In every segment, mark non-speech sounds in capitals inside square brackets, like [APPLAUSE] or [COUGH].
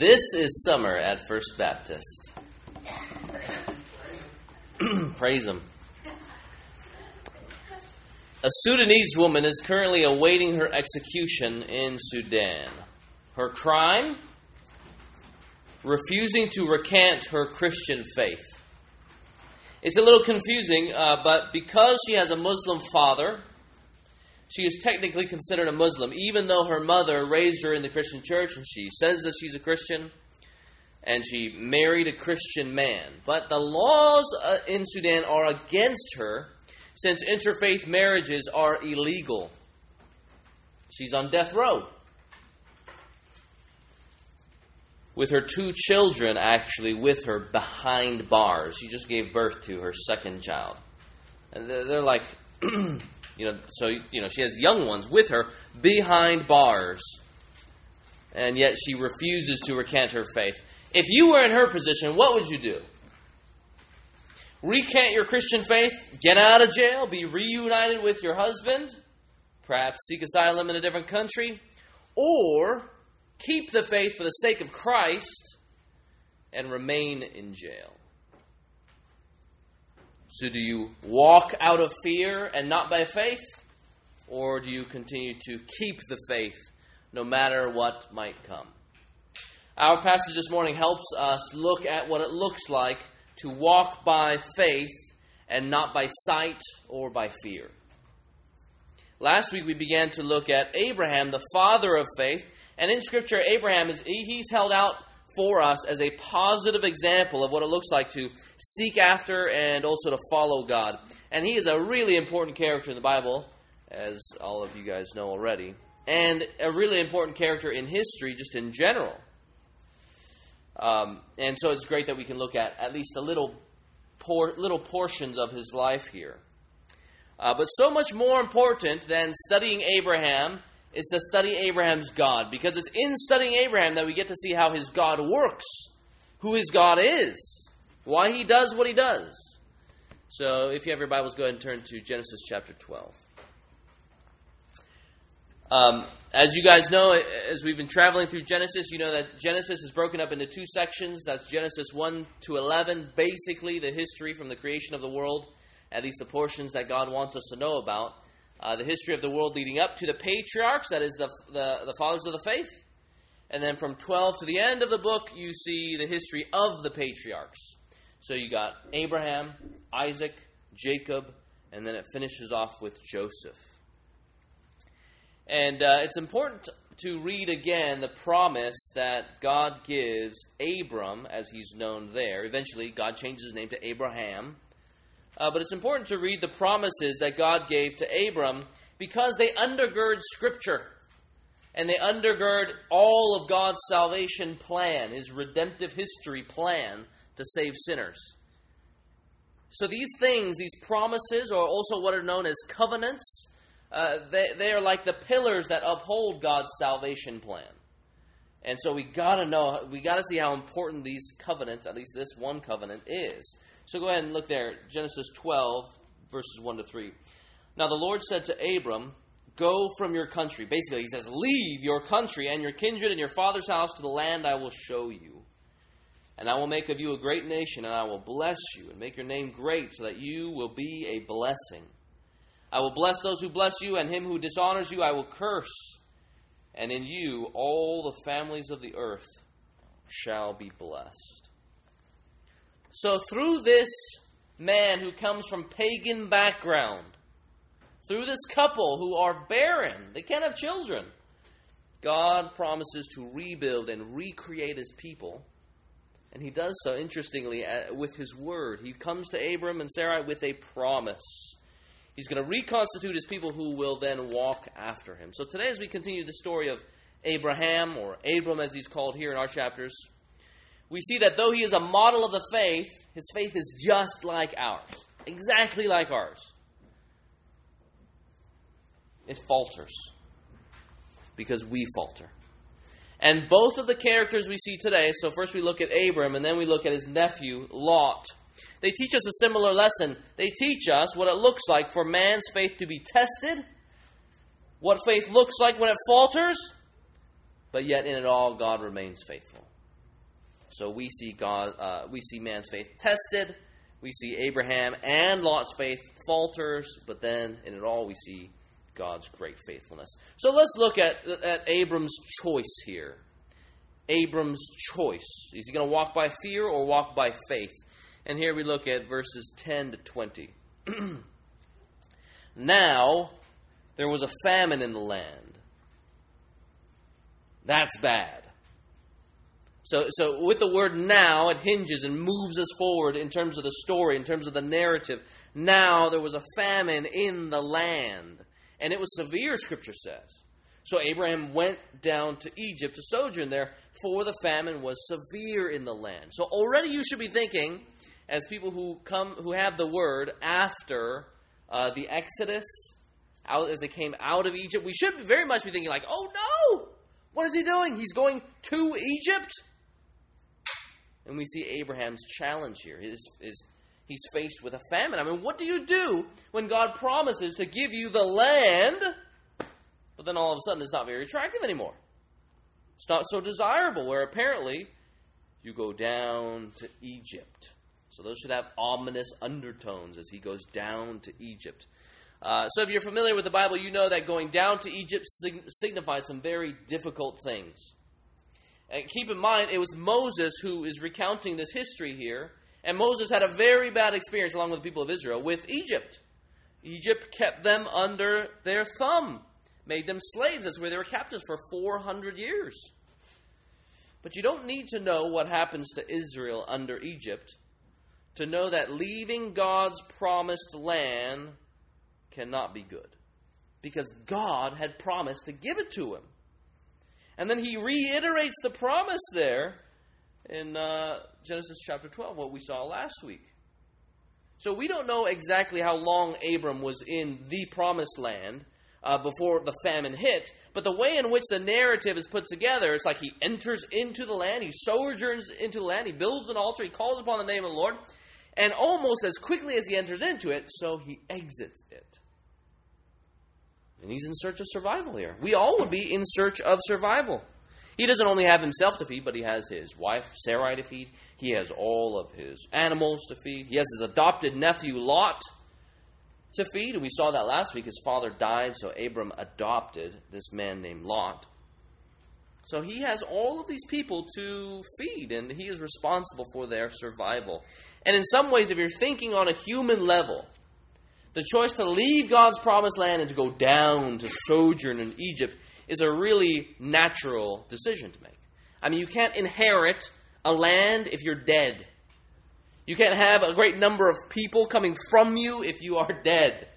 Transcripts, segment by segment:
This is summer at First Baptist. [CLEARS THROAT] Praise Him. A Sudanese woman is currently awaiting her execution in Sudan. Her crime? Refusing to recant her Christian faith. It's a little confusing, uh, but because she has a Muslim father, she is technically considered a Muslim, even though her mother raised her in the Christian church and she says that she's a Christian and she married a Christian man. But the laws uh, in Sudan are against her since interfaith marriages are illegal. She's on death row. With her two children actually with her behind bars. She just gave birth to her second child. And they're, they're like, [CLEARS THROAT] you know, so, you know, she has young ones with her behind bars. And yet she refuses to recant her faith. If you were in her position, what would you do? Recant your Christian faith, get out of jail, be reunited with your husband, perhaps seek asylum in a different country, or keep the faith for the sake of Christ and remain in jail. So, do you walk out of fear and not by faith? Or do you continue to keep the faith no matter what might come? Our passage this morning helps us look at what it looks like to walk by faith and not by sight or by fear. Last week we began to look at Abraham, the father of faith, and in Scripture, Abraham is he's held out for us as a positive example of what it looks like to seek after and also to follow God. And he is a really important character in the Bible, as all of you guys know already, and a really important character in history, just in general. Um, and so it's great that we can look at at least a little, por- little portions of his life here. Uh, but so much more important than studying Abraham is to study Abraham's God, because it's in studying Abraham that we get to see how his God works, who his God is, why he does what he does. So if you have your Bibles, go ahead and turn to Genesis chapter 12. Um, as you guys know, as we've been traveling through Genesis, you know that Genesis is broken up into two sections. That's Genesis 1 to 11, basically the history from the creation of the world, at least the portions that God wants us to know about. Uh, the history of the world leading up to the patriarchs, that is, the, the, the fathers of the faith. And then from 12 to the end of the book, you see the history of the patriarchs. So you got Abraham, Isaac, Jacob, and then it finishes off with Joseph. And uh, it's important to read again the promise that God gives Abram, as he's known there. Eventually, God changes his name to Abraham. Uh, but it's important to read the promises that God gave to Abram because they undergird Scripture and they undergird all of God's salvation plan, his redemptive history plan to save sinners. So these things, these promises, are also what are known as covenants uh, they, they are like the pillars that uphold God's salvation plan. And so we got to know, we got to see how important these covenants, at least this one covenant, is. So go ahead and look there, Genesis 12, verses 1 to 3. Now the Lord said to Abram, Go from your country. Basically, he says, Leave your country and your kindred and your father's house to the land I will show you. And I will make of you a great nation, and I will bless you and make your name great, so that you will be a blessing. I will bless those who bless you, and him who dishonors you I will curse. And in you all the families of the earth shall be blessed. So, through this man who comes from pagan background, through this couple who are barren, they can't have children, God promises to rebuild and recreate his people. And he does so, interestingly, uh, with his word. He comes to Abram and Sarai with a promise. He's going to reconstitute his people who will then walk after him. So today, as we continue the story of Abraham, or Abram as he's called here in our chapters, we see that though he is a model of the faith, his faith is just like ours, exactly like ours. It falters because we falter. And both of the characters we see today, so first we look at Abram and then we look at his nephew, Lot. They teach us a similar lesson. They teach us what it looks like for man's faith to be tested, what faith looks like when it falters, but yet in it all, God remains faithful. So we see God, uh, we see man's faith tested. We see Abraham and Lot's faith falters, but then in it all we see God's great faithfulness. So let's look at, at Abram's choice here. Abram's choice. Is he going to walk by fear or walk by faith? And here we look at verses 10 to 20. [CLEARS THROAT] now there was a famine in the land. That's bad. So, so with the word now, it hinges and moves us forward in terms of the story, in terms of the narrative. Now there was a famine in the land. And it was severe, Scripture says. So Abraham went down to Egypt to sojourn there, for the famine was severe in the land. So already you should be thinking, as people who come who have the word after uh, the Exodus, out, as they came out of Egypt, we should very much be thinking like, oh no, what is he doing? He's going to Egypt. And we see Abraham's challenge here. His, his, he's faced with a famine. I mean, what do you do when God promises to give you the land, but then all of a sudden it's not very attractive anymore? It's not so desirable, where apparently you go down to Egypt. So those should have ominous undertones as he goes down to Egypt. Uh, so if you're familiar with the Bible, you know that going down to Egypt sig- signifies some very difficult things. And keep in mind, it was Moses who is recounting this history here. And Moses had a very bad experience, along with the people of Israel, with Egypt. Egypt kept them under their thumb, made them slaves. That's where they were captives for 400 years. But you don't need to know what happens to Israel under Egypt to know that leaving God's promised land cannot be good. Because God had promised to give it to him. And then he reiterates the promise there in uh, Genesis chapter 12, what we saw last week. So we don't know exactly how long Abram was in the promised land uh, before the famine hit, but the way in which the narrative is put together, it's like he enters into the land, he sojourns into the land, he builds an altar, he calls upon the name of the Lord, and almost as quickly as he enters into it, so he exits it. And he's in search of survival here. We all would be in search of survival. He doesn't only have himself to feed, but he has his wife, Sarai, to feed. He has all of his animals to feed. He has his adopted nephew, Lot, to feed. And we saw that last week. His father died, so Abram adopted this man named Lot. So he has all of these people to feed, and he is responsible for their survival. And in some ways, if you're thinking on a human level, the choice to leave God's promised land and to go down to sojourn in Egypt is a really natural decision to make. I mean, you can't inherit a land if you're dead. You can't have a great number of people coming from you if you are dead.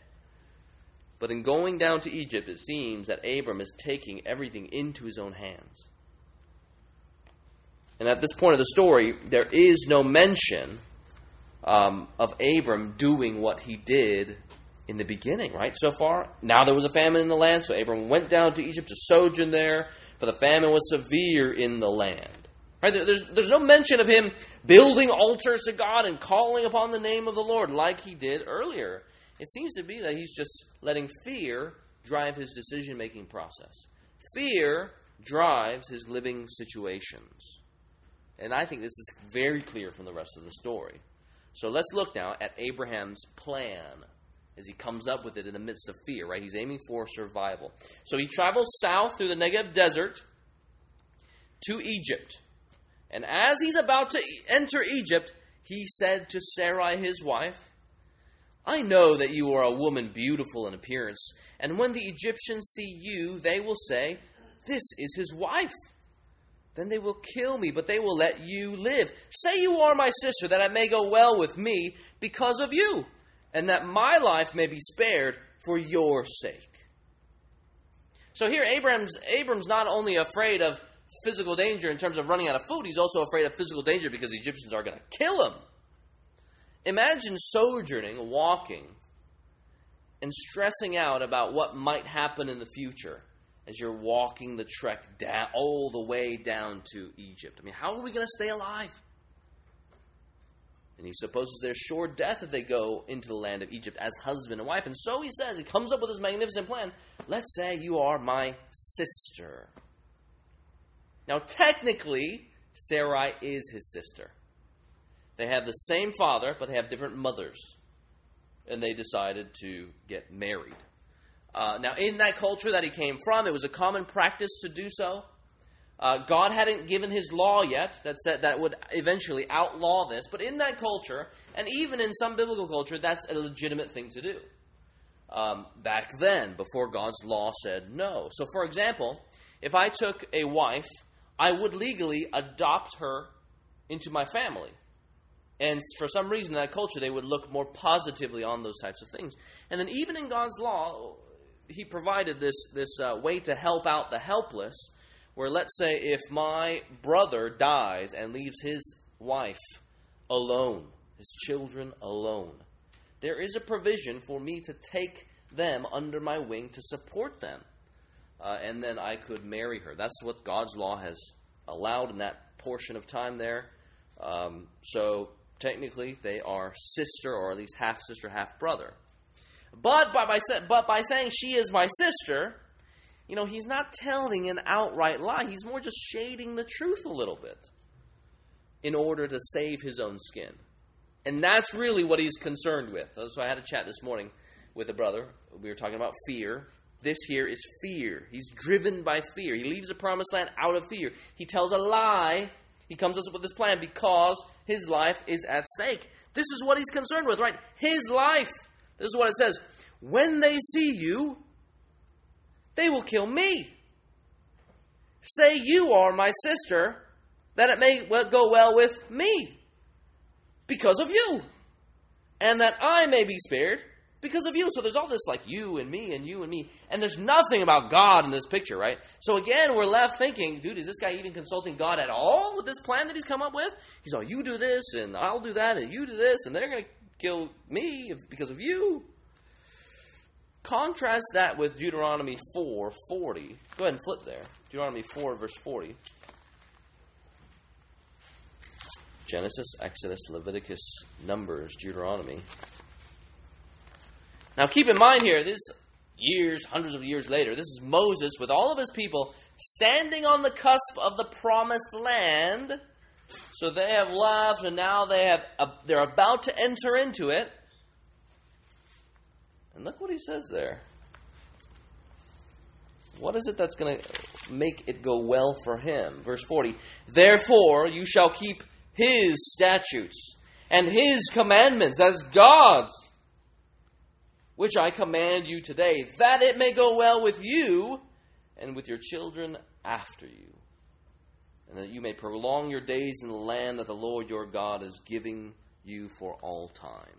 But in going down to Egypt, it seems that Abram is taking everything into his own hands. And at this point of the story, there is no mention um, of Abram doing what he did in the beginning, right? So far, now there was a famine in the land, so Abram went down to Egypt to sojourn there, for the famine was severe in the land. Right? There's, there's no mention of him building altars to God and calling upon the name of the Lord like he did earlier. It seems to be that he's just letting fear drive his decision making process. Fear drives his living situations. And I think this is very clear from the rest of the story. So let's look now at Abraham's plan as he comes up with it in the midst of fear, right? He's aiming for survival. So he travels south through the Negev desert to Egypt. And as he's about to enter Egypt, he said to Sarai, his wife, I know that you are a woman beautiful in appearance, and when the Egyptians see you, they will say, This is his wife. Then they will kill me, but they will let you live. Say you are my sister, that it may go well with me because of you, and that my life may be spared for your sake. So here, Abraham's, Abram's not only afraid of physical danger in terms of running out of food, he's also afraid of physical danger because the Egyptians are going to kill him. Imagine sojourning, walking, and stressing out about what might happen in the future as you're walking the trek down, all the way down to Egypt. I mean, how are we going to stay alive? And he supposes there's sure death if they go into the land of Egypt as husband and wife. And so he says, he comes up with this magnificent plan. Let's say you are my sister. Now, technically, Sarai is his sister. They have the same father, but they have different mothers. And they decided to get married. Uh, now, in that culture that he came from, it was a common practice to do so. Uh, God hadn't given his law yet that said that would eventually outlaw this, but in that culture, and even in some biblical culture, that's a legitimate thing to do. Um, back then, before God's law said no. So, for example, if I took a wife, I would legally adopt her into my family. And for some reason, in that culture, they would look more positively on those types of things. And then, even in God's law, He provided this, this uh, way to help out the helpless, where let's say if my brother dies and leaves his wife alone, his children alone, there is a provision for me to take them under my wing to support them. Uh, and then I could marry her. That's what God's law has allowed in that portion of time there. Um, so technically, they are sister, or at least half sister, half brother. But by, by, but by saying she is my sister, you know, he's not telling an outright lie. He's more just shading the truth a little bit in order to save his own skin. And that's really what he's concerned with. Uh, so I had a chat this morning with a brother. We were talking about fear. This here is fear. He's driven by fear. He leaves the promised land out of fear. He tells a lie. He comes up with this plan because his life is at stake. This is what he's concerned with, right? His life. This is what it says. When they see you, they will kill me. Say you are my sister, that it may go well with me because of you, and that I may be spared because of you. So there's all this like you and me and you and me, and there's nothing about God in this picture, right? So again, we're left thinking, dude, is this guy even consulting God at all with this plan that he's come up with? He's all, you do this, and I'll do that, and you do this, and they're going to kill me if, because of you. Contrast that with Deuteronomy 4 40. Go ahead and flip there. Deuteronomy 4, verse 40. Genesis, Exodus, Leviticus, Numbers, Deuteronomy. Now keep in mind here, this years, hundreds of years later, this is Moses with all of his people standing on the cusp of the promised land. So they have left, and now they have uh, they're about to enter into it. And look what he says there. What is it that's going to make it go well for him? Verse 40 Therefore, you shall keep his statutes and his commandments, that's God's, which I command you today, that it may go well with you and with your children after you, and that you may prolong your days in the land that the Lord your God is giving you for all time.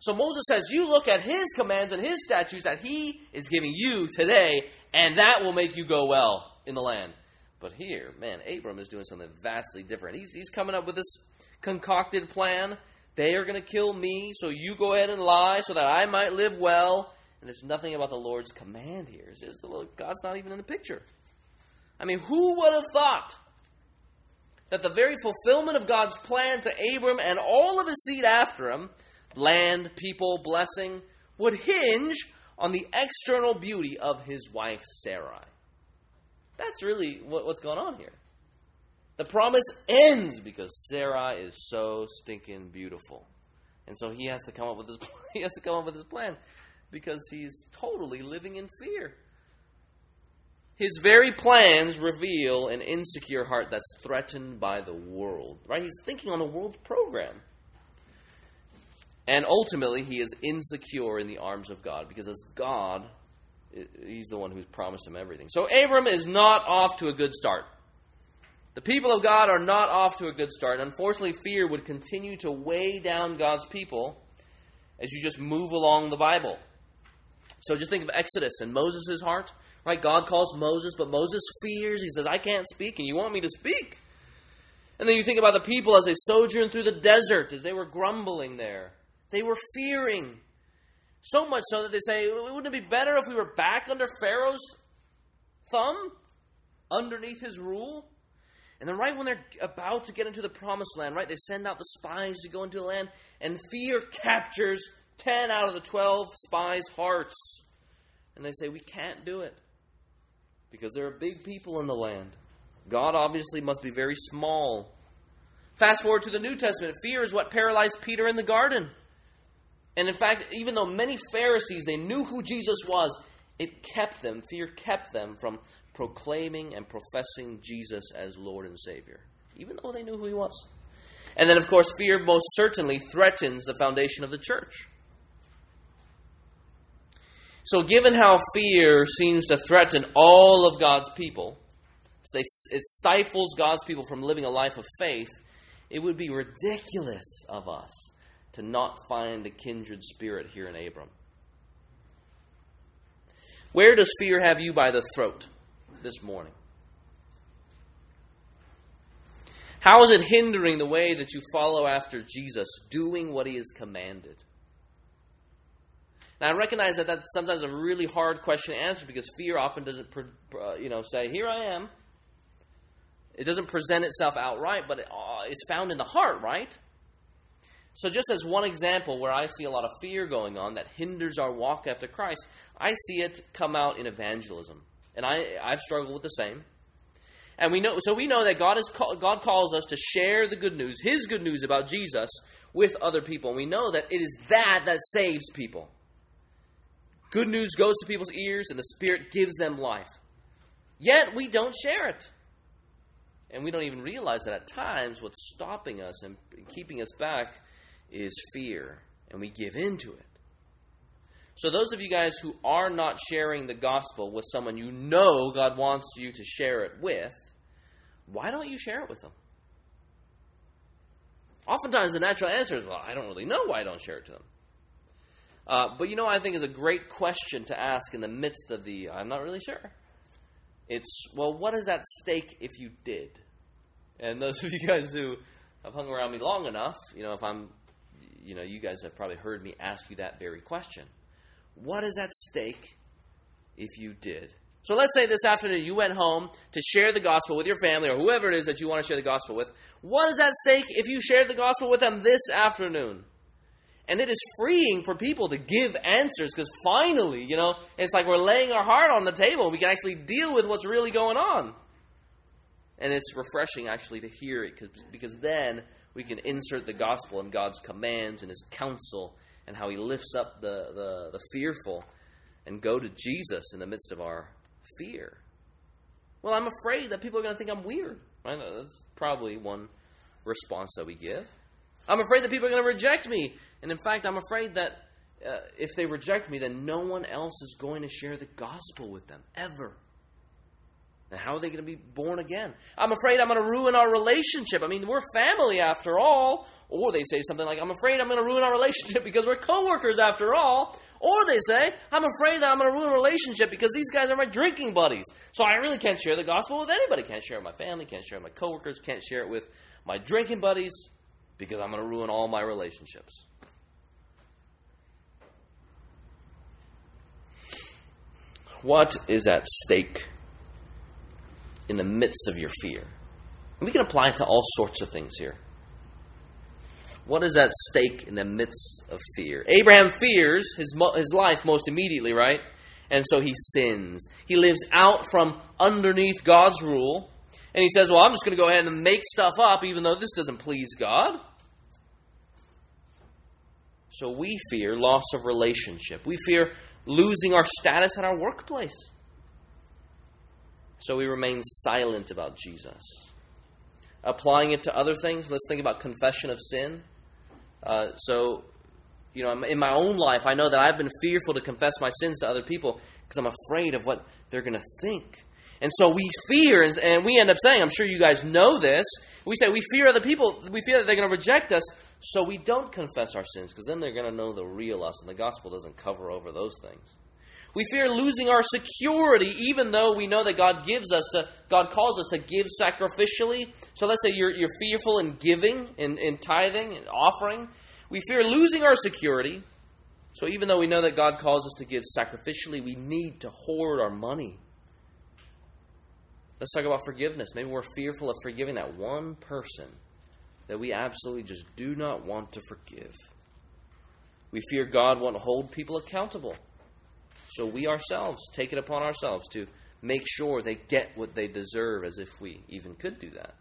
So Moses says, You look at his commands and his statutes that he is giving you today, and that will make you go well in the land. But here, man, Abram is doing something vastly different. He's, he's coming up with this concocted plan. They are going to kill me, so you go ahead and lie so that I might live well. And there's nothing about the Lord's command here. Lord, God's not even in the picture. I mean, who would have thought that the very fulfillment of God's plan to Abram and all of his seed after him land, people, blessing, would hinge on the external beauty of his wife Sarai. That's really what, what's going on here. The promise ends because Sarai is so stinking beautiful. And so he has to come up with his [LAUGHS] he has to come up with his plan because he's totally living in fear. His very plans reveal an insecure heart that's threatened by the world. Right? He's thinking on the world's program. And ultimately, he is insecure in the arms of God because as God, he's the one who's promised him everything. So Abram is not off to a good start. The people of God are not off to a good start. Unfortunately, fear would continue to weigh down God's people as you just move along the Bible. So just think of Exodus and Moses' heart. Right? God calls Moses, but Moses fears. He says, I can't speak, and you want me to speak. And then you think about the people as they sojourned through the desert, as they were grumbling there. They were fearing. So much so that they say, wouldn't it be better if we were back under Pharaoh's thumb? Underneath his rule? And then, right when they're about to get into the promised land, right, they send out the spies to go into the land, and fear captures 10 out of the 12 spies' hearts. And they say, We can't do it. Because there are big people in the land, God obviously must be very small. Fast forward to the New Testament, fear is what paralyzed Peter in the garden. And in fact, even though many Pharisees they knew who Jesus was, it kept them, fear kept them from proclaiming and professing Jesus as Lord and Savior, even though they knew who he was. And then, of course, fear most certainly threatens the foundation of the church. So, given how fear seems to threaten all of God's people, it stifles God's people from living a life of faith, it would be ridiculous of us to not find a kindred spirit here in Abram. Where does fear have you by the throat this morning? How is it hindering the way that you follow after Jesus, doing what he has commanded? Now, I recognize that that's sometimes a really hard question to answer because fear often doesn't, uh, you know, say, "Here I am." It doesn't present itself outright, but uh, it's found in the heart, right? So, just as one example where I see a lot of fear going on that hinders our walk after Christ, I see it come out in evangelism, and I I've struggled with the same. And we know, so we know that God is God calls us to share the good news, His good news about Jesus, with other people. And we know that it is that that saves people. Good news goes to people's ears, and the Spirit gives them life. Yet we don't share it. And we don't even realize that at times what's stopping us and keeping us back is fear, and we give in to it. So, those of you guys who are not sharing the gospel with someone you know God wants you to share it with, why don't you share it with them? Oftentimes, the natural answer is, well, I don't really know why I don't share it to them. Uh, but you know, I think is a great question to ask in the midst of the I'm not really sure. It's, well, what is at stake if you did? And those of you guys who have hung around me long enough, you know, if I'm, you know, you guys have probably heard me ask you that very question. What is at stake if you did? So let's say this afternoon you went home to share the gospel with your family or whoever it is that you want to share the gospel with. What is at stake if you shared the gospel with them this afternoon? And it is freeing for people to give answers because finally, you know, it's like we're laying our heart on the table. We can actually deal with what's really going on. And it's refreshing actually to hear it because then we can insert the gospel and God's commands and His counsel and how He lifts up the, the, the fearful and go to Jesus in the midst of our fear. Well, I'm afraid that people are going to think I'm weird. Right? That's probably one response that we give. I'm afraid that people are going to reject me and in fact, I'm afraid that uh, if they reject me, then no one else is going to share the gospel with them, ever. And how are they going to be born again? I'm afraid I'm going to ruin our relationship. I mean, we're family after all. Or they say something like, I'm afraid I'm going to ruin our relationship [LAUGHS] because we're coworkers after all. Or they say, I'm afraid that I'm going to ruin a relationship because these guys are my drinking buddies. So I really can't share the gospel with anybody. Can't share it with my family, can't share it with my coworkers, can't share it with my drinking buddies because I'm going to ruin all my relationships. What is at stake in the midst of your fear? And we can apply it to all sorts of things here. What is at stake in the midst of fear? Abraham fears his, his life most immediately, right? And so he sins. He lives out from underneath God's rule. And he says, Well, I'm just going to go ahead and make stuff up, even though this doesn't please God. So we fear loss of relationship. We fear losing our status at our workplace. So we remain silent about Jesus. Applying it to other things, let's think about confession of sin. Uh, so, you know, in my own life, I know that I've been fearful to confess my sins to other people because I'm afraid of what they're going to think. And so we fear, and we end up saying, I'm sure you guys know this. We say we fear other people, we fear that they're going to reject us, so we don't confess our sins because then they're going to know the real us, and the gospel doesn't cover over those things. We fear losing our security, even though we know that God gives us to, God calls us to give sacrificially. So let's say you're, you're fearful in giving, in, in tithing, in offering. We fear losing our security. So even though we know that God calls us to give sacrificially, we need to hoard our money. Let's talk about forgiveness. Maybe we're fearful of forgiving that one person that we absolutely just do not want to forgive. We fear God won't hold people accountable. So we ourselves take it upon ourselves to make sure they get what they deserve as if we even could do that.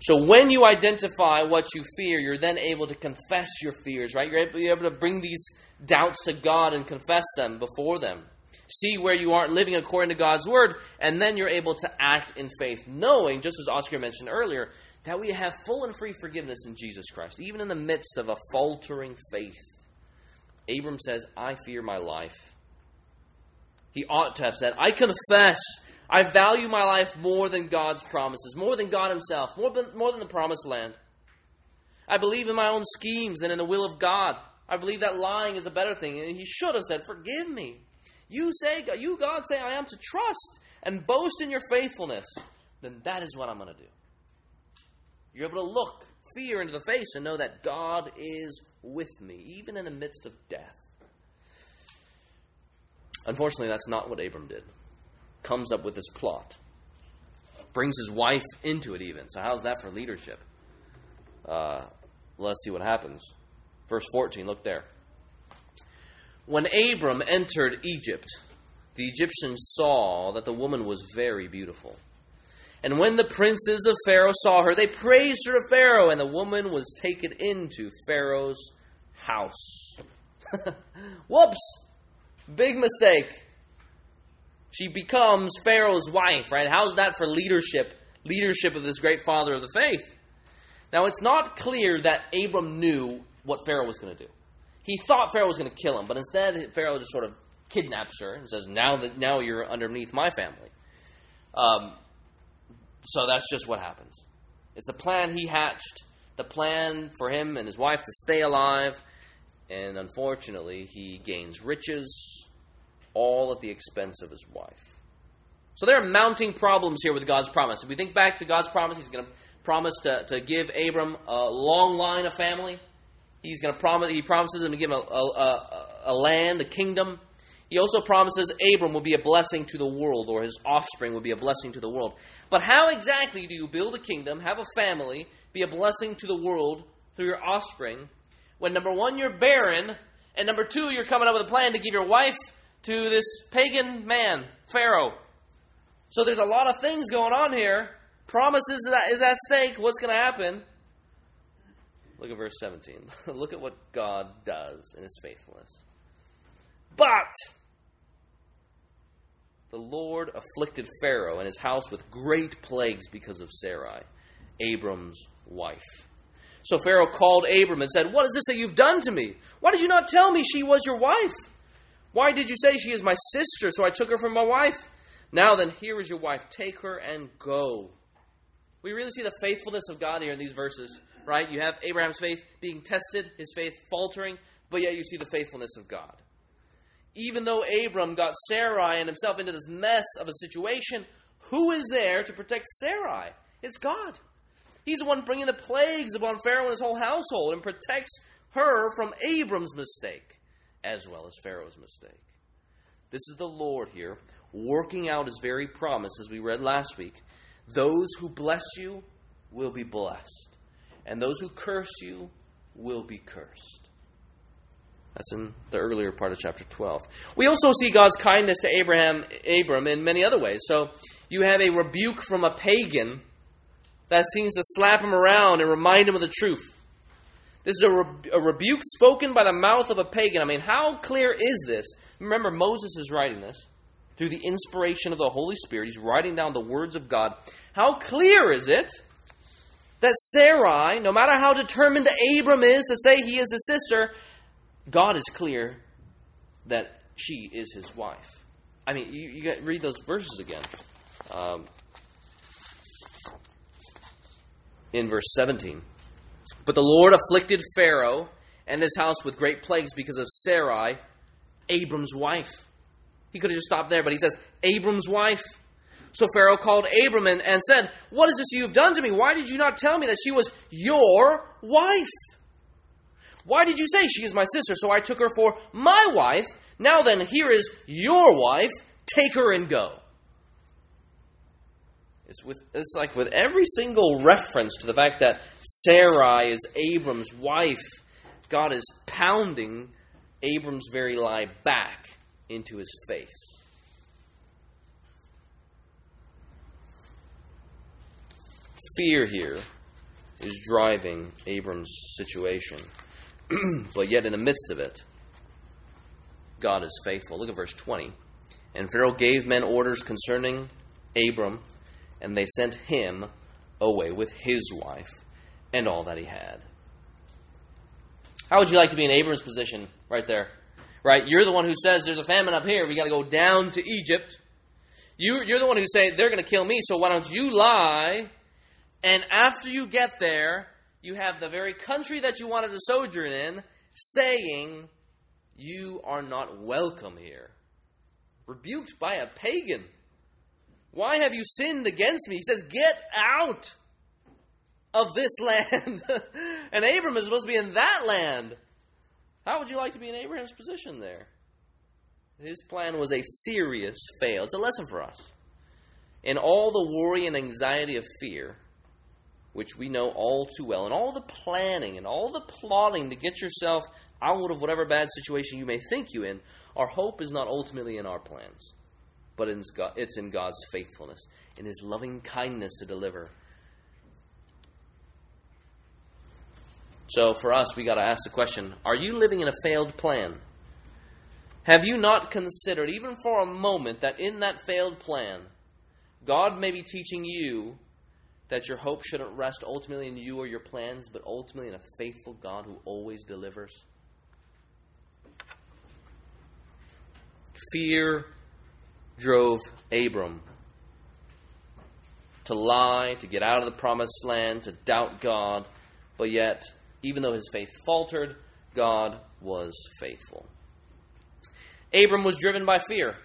So when you identify what you fear, you're then able to confess your fears, right? You're able, to bring these doubts to God and confess them before them. See where you aren't living according to God's word, and then you're able to act in faith, knowing, just as Oscar mentioned earlier, that we have full and free forgiveness in Jesus Christ, even in the midst of a faltering faith. Abram says, I fear my life. He ought to have said, I confess, I value my life more than God's promises, more than God Himself, more than, more than the promised land. I believe in my own schemes than in the will of God. I believe that lying is a better thing. And he should have said, Forgive me. You say, you, God, say, I am to trust and boast in your faithfulness. Then that is what I'm going to do. You're able to look fear into the face and know that God is with me, even in the midst of death. Unfortunately, that's not what Abram did. Comes up with this plot, brings his wife into it, even. So, how's that for leadership? Uh, let's see what happens. Verse 14, look there. When Abram entered Egypt, the Egyptians saw that the woman was very beautiful. And when the princes of Pharaoh saw her, they praised her to Pharaoh, and the woman was taken into Pharaoh's house. [LAUGHS] Whoops! Big mistake. She becomes Pharaoh's wife, right? How's that for leadership? Leadership of this great father of the faith. Now, it's not clear that Abram knew what Pharaoh was going to do. He thought Pharaoh was going to kill him, but instead Pharaoh just sort of kidnaps her and says, "Now that now you're underneath my family." Um, so that's just what happens. It's the plan he hatched, the plan for him and his wife to stay alive, and unfortunately, he gains riches, all at the expense of his wife. So there are mounting problems here with God's promise. If we think back to God's promise, He's going to promise to, give Abram a long line of family. He's going to promise. He promises him to give him a, a, a, land, a kingdom. He also promises Abram will be a blessing to the world, or his offspring will be a blessing to the world. But how exactly do you build a kingdom, have a family, be a blessing to the world through your offspring, when number one you're barren, and number two you're coming up with a plan to give your wife to this pagan man, Pharaoh? So there's a lot of things going on here. Promises is at stake. What's going to happen? Look at verse 17. [LAUGHS] Look at what God does in his faithfulness. But the Lord afflicted Pharaoh and his house with great plagues because of Sarai, Abram's wife. So Pharaoh called Abram and said, What is this that you've done to me? Why did you not tell me she was your wife? Why did you say she is my sister? So I took her for my wife. Now then, here is your wife. Take her and go. We really see the faithfulness of God here in these verses right? You have Abraham's faith being tested, his faith faltering, but yet you see the faithfulness of God. Even though Abram got Sarai and himself into this mess of a situation, who is there to protect Sarai? It's God. He's the one bringing the plagues upon Pharaoh and his whole household and protects her from Abram's mistake as well as Pharaoh's mistake. This is the Lord here working out his very promise, as we read last week. Those who bless you will be blessed and those who curse you will be cursed. That's in the earlier part of chapter 12. We also see God's kindness to Abraham, Abram in many other ways. So you have a rebuke from a pagan that seems to slap him around and remind him of the truth. This is a, re- a rebuke spoken by the mouth of a pagan. I mean, how clear is this? Remember, Moses is writing this through the inspiration of the Holy Spirit. He's writing down the words of God. How clear is it that Sarai, no matter how determined Abram is to say he is his sister, God is clear that she is his wife. I mean, you, you read those verses again. Um, in verse 17. But the Lord afflicted Pharaoh and his house with great plagues because of Sarai, Abram's wife. He could have just stopped there, but he says, Abram's wife. So Pharaoh called Abram and, and said, What is this you've done to me? Why did you not tell me that she was your wife? Why did you say she is my sister? So I took her for my wife. Now then, here is your wife. Take her and go. It's, with, it's like with every single reference to the fact that Sarai is Abram's wife, God is pounding Abram's very lie back into his face. Fear here is driving Abram's situation. [CLEARS THROAT] but yet, in the midst of it, God is faithful. Look at verse 20. And Pharaoh gave men orders concerning Abram, and they sent him away with his wife and all that he had. How would you like to be in Abram's position right there? Right? You're the one who says there's a famine up here. We got to go down to Egypt. You, you're the one who say they're going to kill me, so why don't you lie? And after you get there, you have the very country that you wanted to sojourn in saying, You are not welcome here. Rebuked by a pagan. Why have you sinned against me? He says, Get out of this land. [LAUGHS] and Abram is supposed to be in that land. How would you like to be in Abraham's position there? His plan was a serious fail. It's a lesson for us. In all the worry and anxiety of fear, which we know all too well, and all the planning and all the plotting to get yourself out of whatever bad situation you may think you in, our hope is not ultimately in our plans, but it's in God's faithfulness, in His loving kindness to deliver. So for us, we got to ask the question Are you living in a failed plan? Have you not considered, even for a moment, that in that failed plan, God may be teaching you that your hope shouldn't rest ultimately in you or your plans, but ultimately in a faithful God who always delivers? Fear drove Abram to lie, to get out of the promised land, to doubt God, but yet, even though his faith faltered, God was faithful. Abram was driven by fear,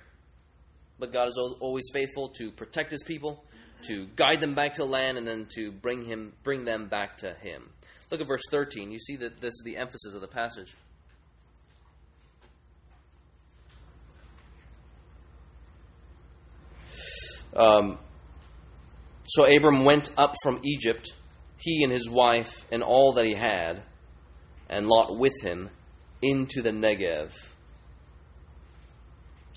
but God is always faithful to protect his people, to guide them back to the land, and then to bring him bring them back to him. Look at verse 13. You see that this is the emphasis of the passage. Um, so Abram went up from Egypt, he and his wife and all that he had, and Lot with him, into the Negev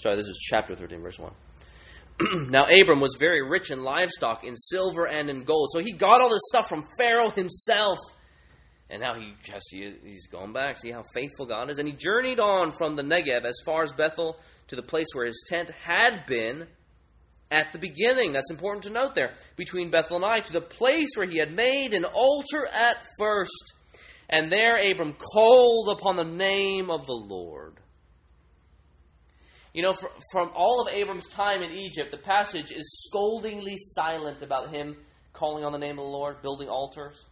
Sorry, this is chapter 13, verse 1. [CLEARS THROAT] now, Abram was very rich in livestock, in silver, and in gold. So he got all this stuff from Pharaoh himself. And now he just he's going back. See how faithful God is. And he journeyed on from the Negev as far as Bethel to the place where his tent had been at the beginning. That's important to note there. Between Bethel and Ai, to the place where he had made an altar at first. And there Abram called upon the name of the Lord. You know, from all of Abram's time in Egypt, the passage is scoldingly silent about him calling on the name of the Lord, building altars.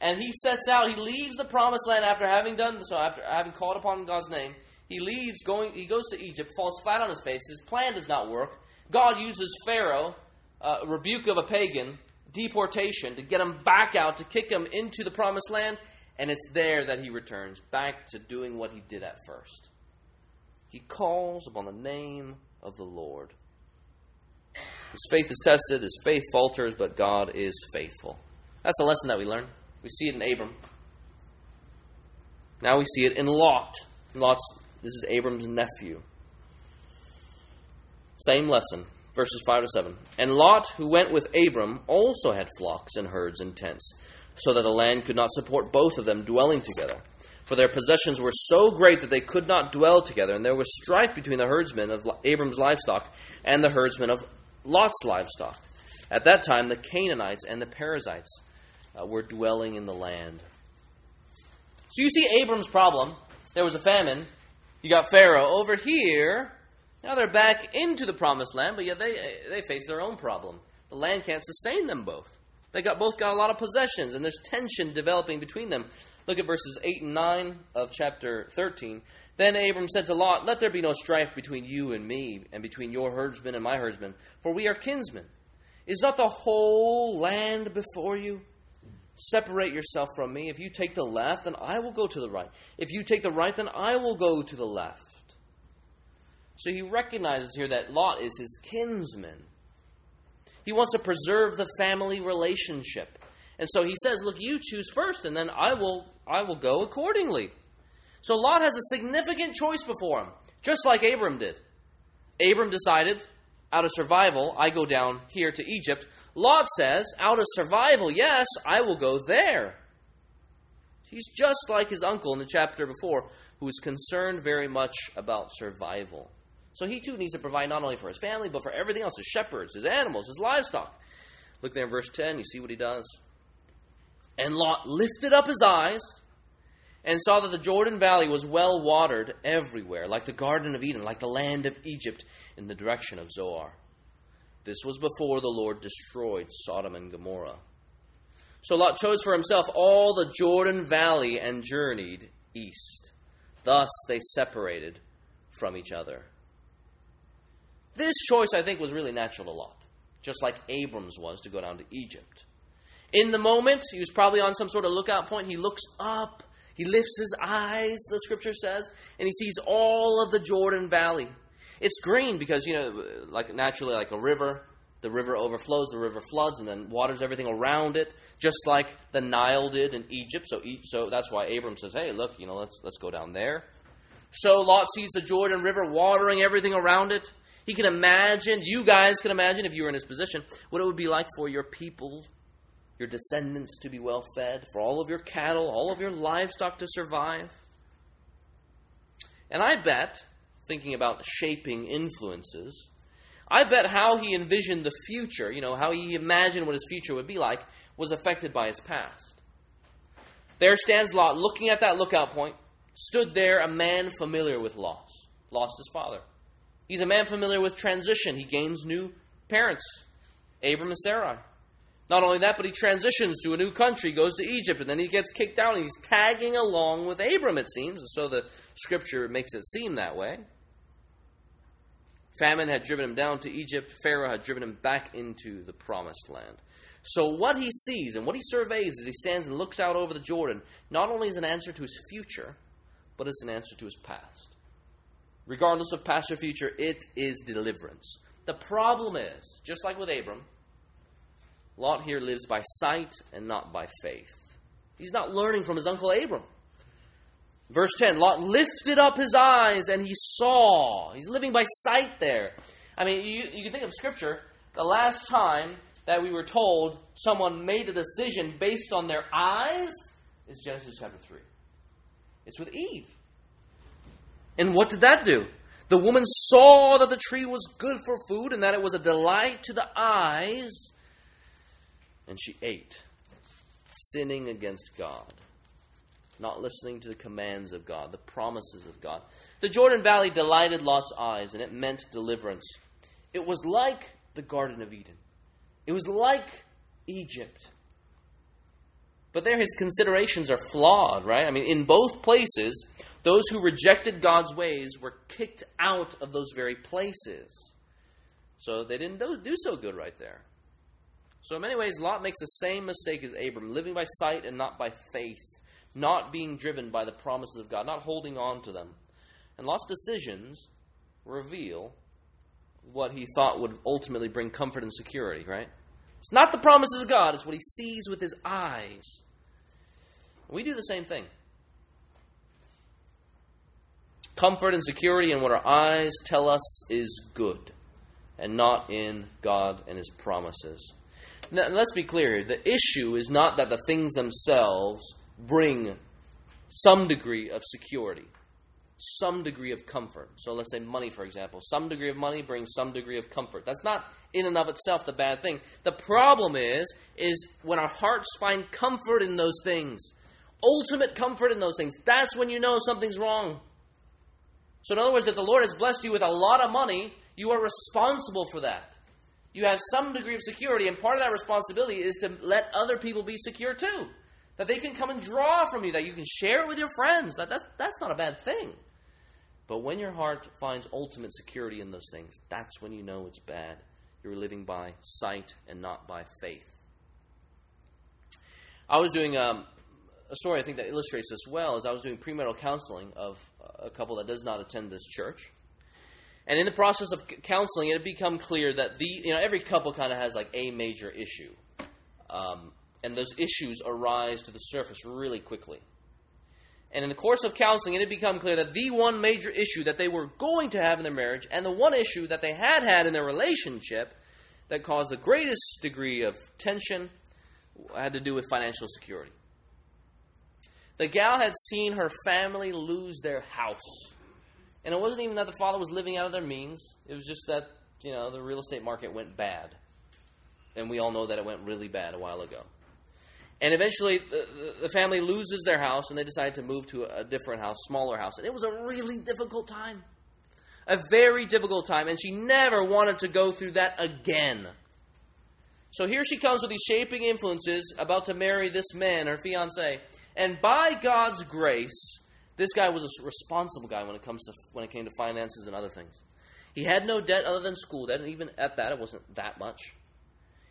And he sets out, he leaves the promised land after having done so, after having called upon God's name. He leaves, going, he goes to Egypt, falls flat on his face. His plan does not work. God uses Pharaoh, uh, rebuke of a pagan, deportation, to get him back out, to kick him into the promised land. And it's there that he returns back to doing what he did at first. He calls upon the name of the Lord. His faith is tested, his faith falters, but God is faithful. That's the lesson that we learn. We see it in Abram. Now we see it in Lot. Lot's this is Abram's nephew. Same lesson, verses 5 to 7. And Lot, who went with Abram, also had flocks and herds and tents, so that the land could not support both of them dwelling together for their possessions were so great that they could not dwell together, and there was strife between the herdsmen of Abram's livestock and the herdsmen of Lot's livestock. At that time, the Canaanites and the Perizzites uh, were dwelling in the land. So you see Abram's problem. There was a famine. You got Pharaoh over here. Now they're back into the promised land, but yet they they face their own problem. The land can't sustain them both. They got both got a lot of possessions, and there's tension developing between them. Look at verses 8 and 9 of chapter 13. Then Abram said to Lot, Let there be no strife between you and me, and between your herdsmen and my herdsmen, for we are kinsmen. Is not the whole land before you? Separate yourself from me. If you take the left, then I will go to the right. If you take the right, then I will go to the left. So he recognizes here that Lot is his kinsman. He wants to preserve the family relationship. And so he says, Look, you choose first, and then I will I will go accordingly. So Lot has a significant choice before him, just like Abram did. Abram decided, out of survival, I go down here to Egypt. Lot says, out of survival, yes, I will go there. He's just like his uncle in the chapter before, who is concerned very much about survival. So he too needs to provide not only for his family, but for everything else his shepherds, his animals, his livestock. Look there in verse 10, you see what he does. And Lot lifted up his eyes and saw that the Jordan Valley was well watered everywhere, like the Garden of Eden, like the land of Egypt in the direction of Zoar. This was before the Lord destroyed Sodom and Gomorrah. So Lot chose for himself all the Jordan Valley and journeyed east. Thus they separated from each other. This choice, I think, was really natural to Lot, just like Abram's was to go down to Egypt. In the moment, he was probably on some sort of lookout point. He looks up he lifts his eyes, the scripture says, and he sees all of the Jordan Valley. It's green because, you know, like naturally, like a river, the river overflows, the river floods, and then waters everything around it, just like the Nile did in Egypt. So, so that's why Abram says, "Hey, look, you know, let's let's go down there." So Lot sees the Jordan River watering everything around it. He can imagine, you guys can imagine, if you were in his position, what it would be like for your people your descendants to be well fed, for all of your cattle, all of your livestock to survive. And I bet, thinking about shaping influences, I bet how he envisioned the future, you know, how he imagined what his future would be like, was affected by his past. There stands Lot, looking at that lookout point, stood there a man familiar with loss, lost his father. He's a man familiar with transition. He gains new parents, Abram and Sarai. Not only that, but he transitions to a new country, goes to Egypt, and then he gets kicked out, and he's tagging along with Abram, it seems, and so the scripture makes it seem that way. Famine had driven him down to Egypt, Pharaoh had driven him back into the promised land. So, what he sees and what he surveys as he stands and looks out over the Jordan, not only is an answer to his future, but it's an answer to his past. Regardless of past or future, it is deliverance. The problem is, just like with Abram, Lot here lives by sight and not by faith. He's not learning from his uncle Abram. Verse 10 Lot lifted up his eyes and he saw. He's living by sight there. I mean, you, you can think of Scripture. The last time that we were told someone made a decision based on their eyes is Genesis chapter 3. It's with Eve. And what did that do? The woman saw that the tree was good for food and that it was a delight to the eyes and she ate, sinning against God, not listening to the commands of God, the promises of God. The Jordan Valley delighted Lot's eyes, and it meant deliverance. It was like the Garden of Eden, it was like Egypt. But there, his considerations are flawed, right? I mean, in both places, those who rejected God's ways were kicked out of those very places. So they didn't do so good right there. So, in many ways, Lot makes the same mistake as Abram, living by sight and not by faith, not being driven by the promises of God, not holding on to them. And Lot's decisions reveal what he thought would ultimately bring comfort and security, right? It's not the promises of God, it's what he sees with his eyes. We do the same thing. Comfort and security in what our eyes tell us is good, and not in God and his promises. Now, let's be clear the issue is not that the things themselves bring some degree of security, some degree of comfort. So let's say money, for example. Some degree of money brings some degree of comfort. That's not in and of itself the bad thing. The problem is, is when our hearts find comfort in those things, ultimate comfort in those things, that's when you know something's wrong. So in other words, if the Lord has blessed you with a lot of money, you are responsible for that you have some degree of security, and part of that responsibility is to let other people be secure too. That they can come and draw from you, that you can share it with your friends. That, that's, that's not a bad thing. But when your heart finds ultimate security in those things, that's when you know it's bad. You're living by sight and not by faith. I was doing um, a story I think that illustrates this well. As I was doing premarital counseling of a couple that does not attend this church, and in the process of counseling, it had become clear that the you know every couple kind of has like a major issue, um, and those issues arise to the surface really quickly. And in the course of counseling, it had become clear that the one major issue that they were going to have in their marriage, and the one issue that they had had in their relationship, that caused the greatest degree of tension had to do with financial security. The gal had seen her family lose their house. And it wasn't even that the father was living out of their means, it was just that, you know, the real estate market went bad. And we all know that it went really bad a while ago. And eventually, the, the family loses their house and they decide to move to a different house, smaller house. And it was a really difficult time. A very difficult time. And she never wanted to go through that again. So here she comes with these shaping influences, about to marry this man, her fiance. And by God's grace, this guy was a responsible guy when it comes to when it came to finances and other things. He had no debt other than school debt, and even at that, it wasn't that much.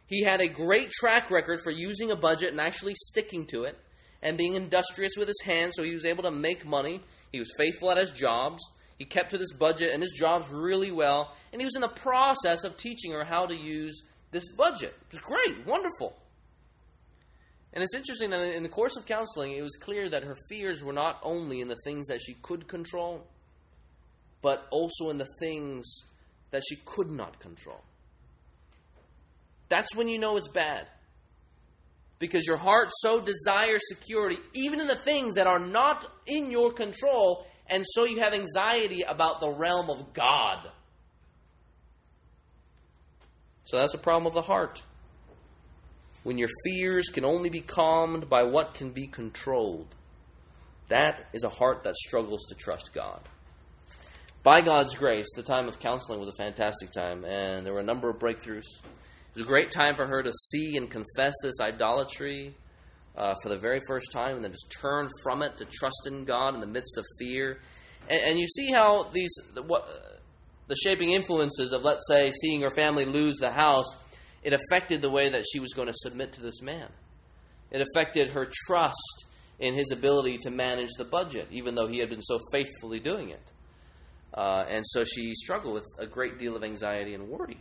He had a great track record for using a budget and actually sticking to it, and being industrious with his hands, so he was able to make money. He was faithful at his jobs. He kept to this budget and his jobs really well, and he was in the process of teaching her how to use this budget. It was great, wonderful. And it's interesting that in the course of counseling, it was clear that her fears were not only in the things that she could control, but also in the things that she could not control. That's when you know it's bad. Because your heart so desires security, even in the things that are not in your control, and so you have anxiety about the realm of God. So that's a problem of the heart. When your fears can only be calmed by what can be controlled, that is a heart that struggles to trust God. By God's grace, the time of counseling was a fantastic time, and there were a number of breakthroughs. It was a great time for her to see and confess this idolatry uh, for the very first time, and then just turn from it to trust in God in the midst of fear. And, and you see how these what the shaping influences of, let's say, seeing her family lose the house, it affected the way that she was going to submit to this man. It affected her trust in his ability to manage the budget, even though he had been so faithfully doing it. Uh, and so she struggled with a great deal of anxiety and worry.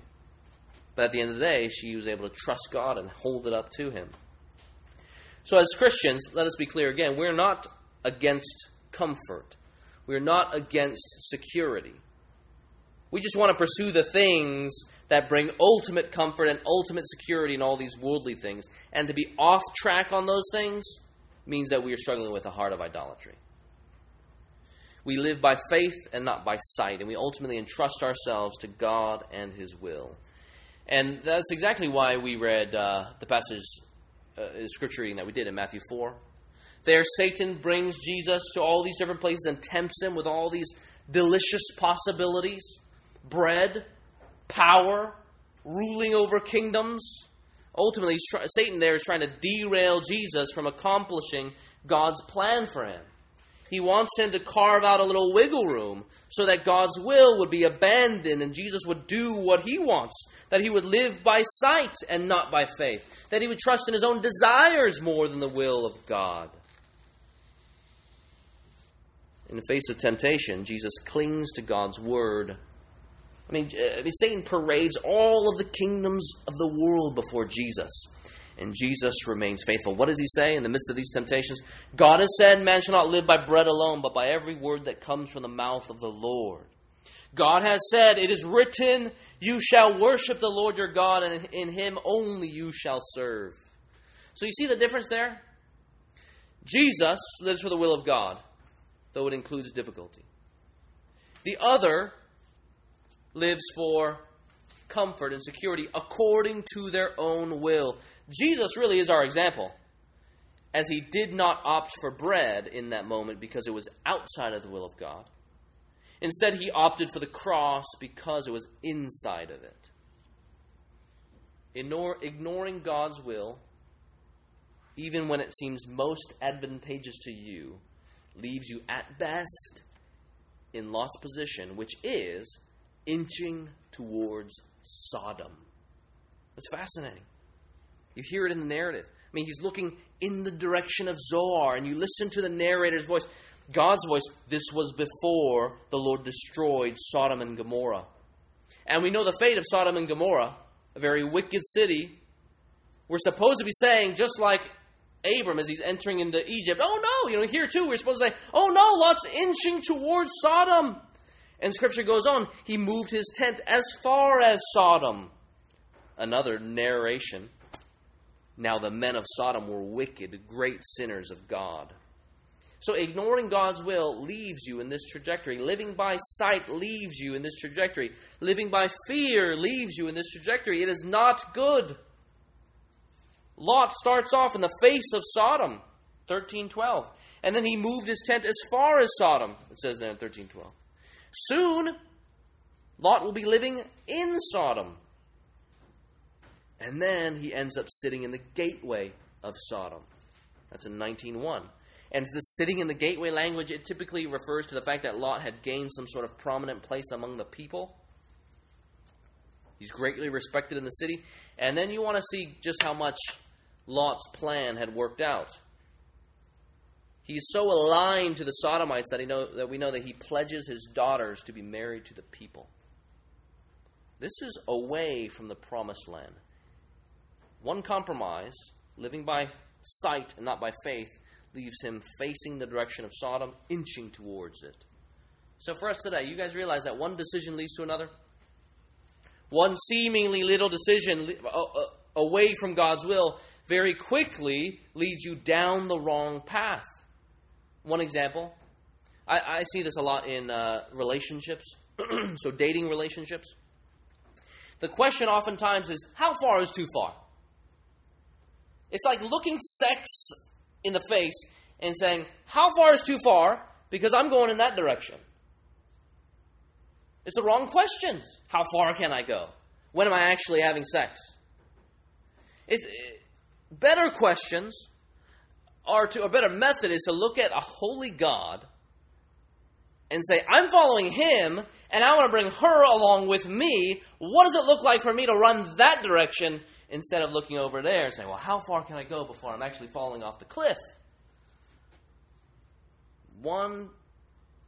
But at the end of the day, she was able to trust God and hold it up to Him. So, as Christians, let us be clear again we're not against comfort, we're not against security. We just want to pursue the things that bring ultimate comfort and ultimate security in all these worldly things. And to be off track on those things means that we are struggling with a heart of idolatry. We live by faith and not by sight, and we ultimately entrust ourselves to God and His will. And that's exactly why we read uh, the passage, uh, scripture reading that we did in Matthew 4. There, Satan brings Jesus to all these different places and tempts him with all these delicious possibilities bread, power, ruling over kingdoms. Ultimately, Satan there is trying to derail Jesus from accomplishing God's plan for him. He wants him to carve out a little wiggle room so that God's will would be abandoned and Jesus would do what he wants. That he would live by sight and not by faith. That he would trust in his own desires more than the will of God. In the face of temptation, Jesus clings to God's word I mean, uh, Satan parades all of the kingdoms of the world before Jesus. And Jesus remains faithful. What does he say in the midst of these temptations? God has said, Man shall not live by bread alone, but by every word that comes from the mouth of the Lord. God has said, It is written, You shall worship the Lord your God, and in him only you shall serve. So you see the difference there? Jesus lives for the will of God, though it includes difficulty. The other lives for comfort and security according to their own will. Jesus really is our example, as he did not opt for bread in that moment because it was outside of the will of God. Instead, he opted for the cross because it was inside of it. Ignore, ignoring God's will, even when it seems most advantageous to you, leaves you at best in Lot's position, which is inching towards Sodom. It's fascinating. You hear it in the narrative. I mean, he's looking in the direction of Zoar, and you listen to the narrator's voice. God's voice, this was before the Lord destroyed Sodom and Gomorrah. And we know the fate of Sodom and Gomorrah, a very wicked city. We're supposed to be saying, just like Abram as he's entering into Egypt, oh no, you know, here too, we're supposed to say, oh no, Lot's inching towards Sodom. And scripture goes on, he moved his tent as far as Sodom. another narration. Now the men of Sodom were wicked, great sinners of God. So ignoring God's will leaves you in this trajectory. Living by sight leaves you in this trajectory. Living by fear leaves you in this trajectory. It is not good. Lot starts off in the face of Sodom, 1312. And then he moved his tent as far as Sodom, it says there in 1312. Soon, Lot will be living in Sodom. And then he ends up sitting in the gateway of Sodom. That's in 19.1. And the sitting in the gateway language, it typically refers to the fact that Lot had gained some sort of prominent place among the people. He's greatly respected in the city. And then you want to see just how much Lot's plan had worked out. He's so aligned to the Sodomites that, he know, that we know that he pledges his daughters to be married to the people. This is away from the promised land. One compromise, living by sight and not by faith, leaves him facing the direction of Sodom, inching towards it. So, for us today, you guys realize that one decision leads to another? One seemingly little decision uh, uh, away from God's will very quickly leads you down the wrong path. One example I, I see this a lot in uh, relationships, [CLEARS THROAT] so dating relationships. The question oftentimes is how far is too far? It's like looking sex in the face and saying, How far is too far? Because I'm going in that direction. It's the wrong questions. How far can I go? When am I actually having sex? It, it, better questions are to, a better method is to look at a holy God and say, I'm following him, and I want to bring her along with me. What does it look like for me to run that direction instead of looking over there and saying, well, how far can I go before I'm actually falling off the cliff? One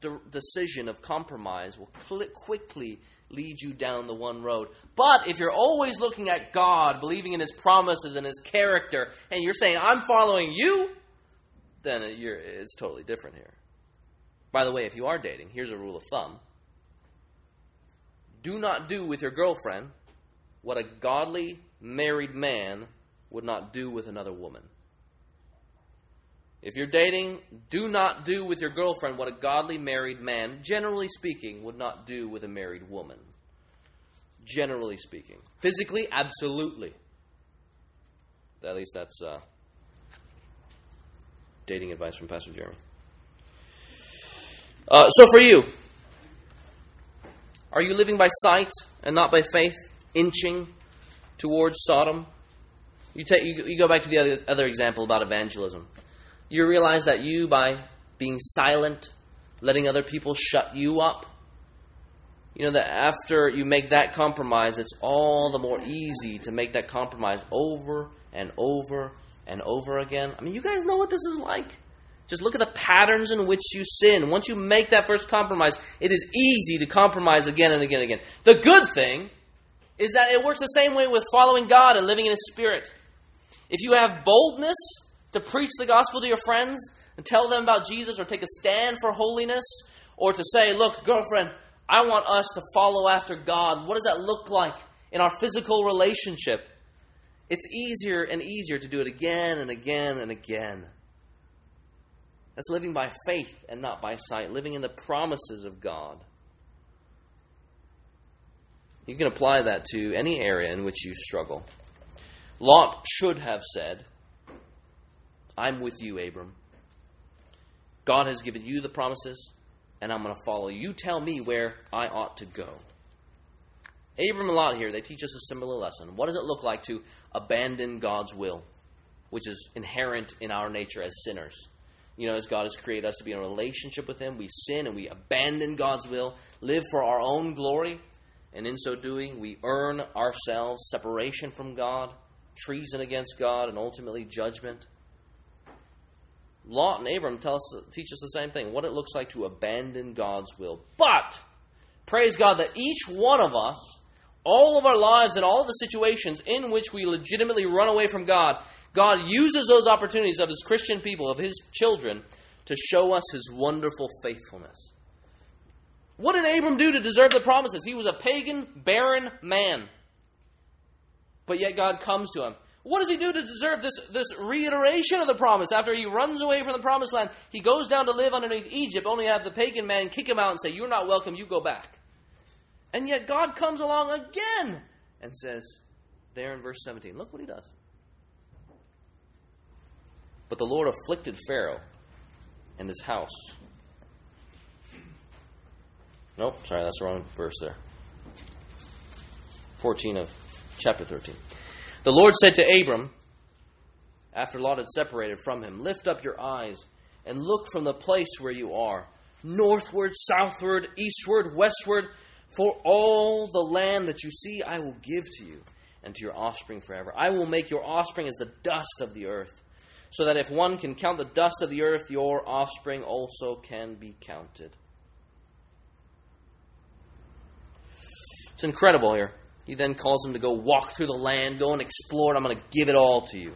de- decision of compromise will cl- quickly lead you down the one road. But if you're always looking at God, believing in His promises and His character, and you're saying, I'm following you, then it's totally different here. By the way, if you are dating, here's a rule of thumb do not do with your girlfriend what a godly married man would not do with another woman. If you're dating, do not do with your girlfriend what a godly married man, generally speaking, would not do with a married woman. Generally speaking. Physically, absolutely. At least that's uh, dating advice from Pastor Jeremy. Uh, so for you, are you living by sight and not by faith, inching towards Sodom? You, take, you, you go back to the other, other example about evangelism. You realize that you, by being silent, letting other people shut you up, you know that after you make that compromise, it's all the more easy to make that compromise over and over and over again. I mean, you guys know what this is like. Just look at the patterns in which you sin. Once you make that first compromise, it is easy to compromise again and again and again. The good thing is that it works the same way with following God and living in His Spirit. If you have boldness to preach the gospel to your friends and tell them about Jesus or take a stand for holiness or to say, look, girlfriend, I want us to follow after God. What does that look like in our physical relationship? It's easier and easier to do it again and again and again. That's living by faith and not by sight, living in the promises of God. You can apply that to any area in which you struggle. Lot should have said, I'm with you, Abram. God has given you the promises, and I'm going to follow. You tell me where I ought to go. Abram and Lot here, they teach us a similar lesson. What does it look like to abandon God's will, which is inherent in our nature as sinners? You know, as God has created us to be in a relationship with Him, we sin and we abandon God's will, live for our own glory, and in so doing, we earn ourselves separation from God, treason against God, and ultimately judgment. Lot and Abram tell us, teach us the same thing what it looks like to abandon God's will. But, praise God that each one of us, all of our lives and all the situations in which we legitimately run away from God, God uses those opportunities of His Christian people, of His children, to show us His wonderful faithfulness. What did Abram do to deserve the promises? He was a pagan, barren man. But yet God comes to him. What does he do to deserve this, this reiteration of the promise? After he runs away from the promised land, he goes down to live underneath Egypt, only have the pagan man kick him out and say, You're not welcome, you go back. And yet God comes along again and says, there in verse 17, look what he does. But the Lord afflicted Pharaoh and his house. Nope, sorry, that's the wrong verse there. 14 of chapter 13. The Lord said to Abram, after Lot had separated from him, Lift up your eyes and look from the place where you are, northward, southward, eastward, westward, for all the land that you see I will give to you and to your offspring forever. I will make your offspring as the dust of the earth, so that if one can count the dust of the earth, your offspring also can be counted. It's incredible here. He then calls him to go walk through the land, go and explore it. I'm going to give it all to you.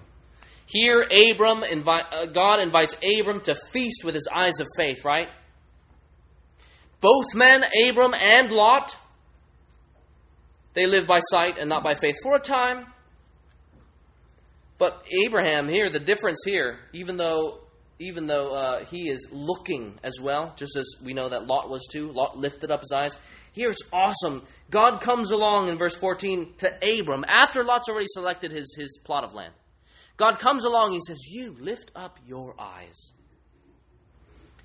Here, Abram, invi- uh, God invites Abram to feast with his eyes of faith, right? Both men, Abram and Lot, they live by sight and not by faith for a time. But Abraham here, the difference here, even though even though uh, he is looking as well, just as we know that Lot was too, Lot lifted up his eyes. Here it's awesome. God comes along in verse 14 to Abram after Lot's already selected his, his plot of land. God comes along and says, You lift up your eyes.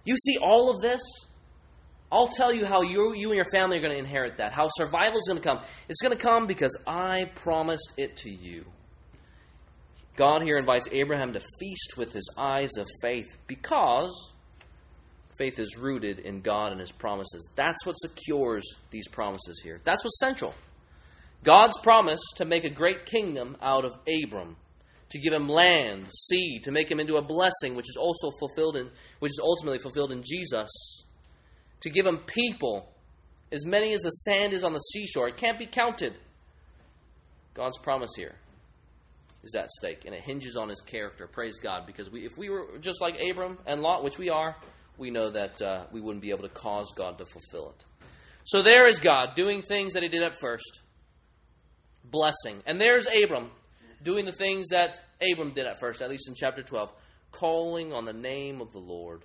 You see all of this? I'll tell you how you, you and your family are going to inherit that, how survival is going to come. It's going to come because I promised it to you. God here invites Abraham to feast with his eyes of faith because faith is rooted in God and his promises. That's what secures these promises here. That's what's central. God's promise to make a great kingdom out of Abram, to give him land, seed, to make him into a blessing, which is also fulfilled in which is ultimately fulfilled in Jesus to give him people, as many as the sand is on the seashore. It can't be counted. God's promise here is at stake, and it hinges on his character. Praise God, because we, if we were just like Abram and Lot, which we are, we know that uh, we wouldn't be able to cause God to fulfill it. So there is God doing things that he did at first, blessing. And there's Abram doing the things that Abram did at first, at least in chapter 12, calling on the name of the Lord.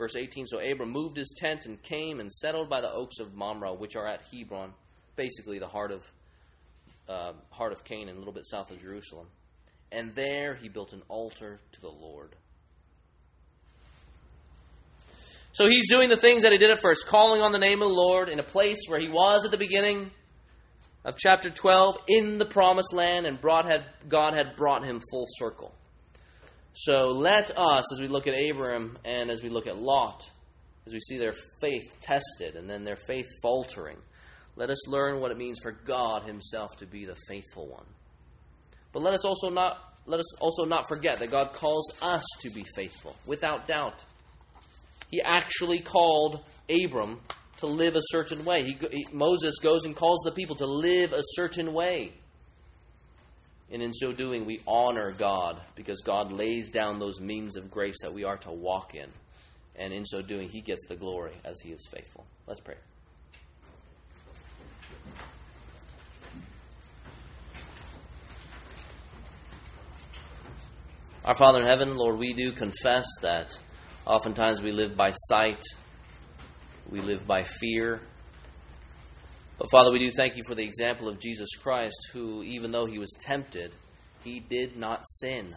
Verse 18 So Abram moved his tent and came and settled by the oaks of Mamre, which are at Hebron, basically the heart of, uh, heart of Canaan, a little bit south of Jerusalem. And there he built an altar to the Lord. So he's doing the things that he did at first, calling on the name of the Lord in a place where he was at the beginning of chapter 12 in the promised land, and had, God had brought him full circle. So let us, as we look at Abraham and as we look at Lot, as we see their faith tested and then their faith faltering, let us learn what it means for God Himself to be the faithful one. But let us also not let us also not forget that God calls us to be faithful, without doubt. He actually called Abram to live a certain way. He, he, Moses goes and calls the people to live a certain way. And in so doing, we honor God because God lays down those means of grace that we are to walk in. And in so doing, He gets the glory as He is faithful. Let's pray. Our Father in heaven, Lord, we do confess that oftentimes we live by sight, we live by fear, but Father, we do thank you for the example of Jesus Christ, who, even though he was tempted, he did not sin.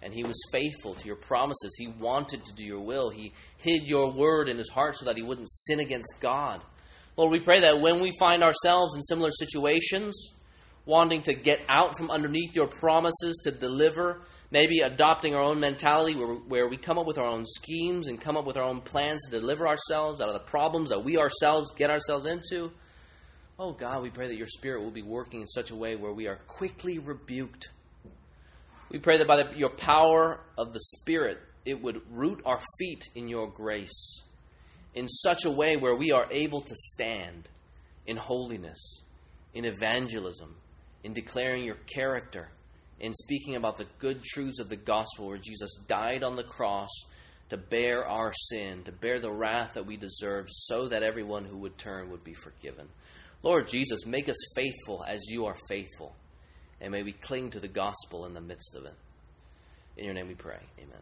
And he was faithful to your promises. He wanted to do your will. He hid your word in his heart so that he wouldn't sin against God. Lord, we pray that when we find ourselves in similar situations, wanting to get out from underneath your promises to deliver, maybe adopting our own mentality where, where we come up with our own schemes and come up with our own plans to deliver ourselves out of the problems that we ourselves get ourselves into. Oh God, we pray that your Spirit will be working in such a way where we are quickly rebuked. We pray that by the, your power of the Spirit, it would root our feet in your grace in such a way where we are able to stand in holiness, in evangelism, in declaring your character, in speaking about the good truths of the gospel where Jesus died on the cross to bear our sin, to bear the wrath that we deserve, so that everyone who would turn would be forgiven. Lord Jesus, make us faithful as you are faithful. And may we cling to the gospel in the midst of it. In your name we pray. Amen.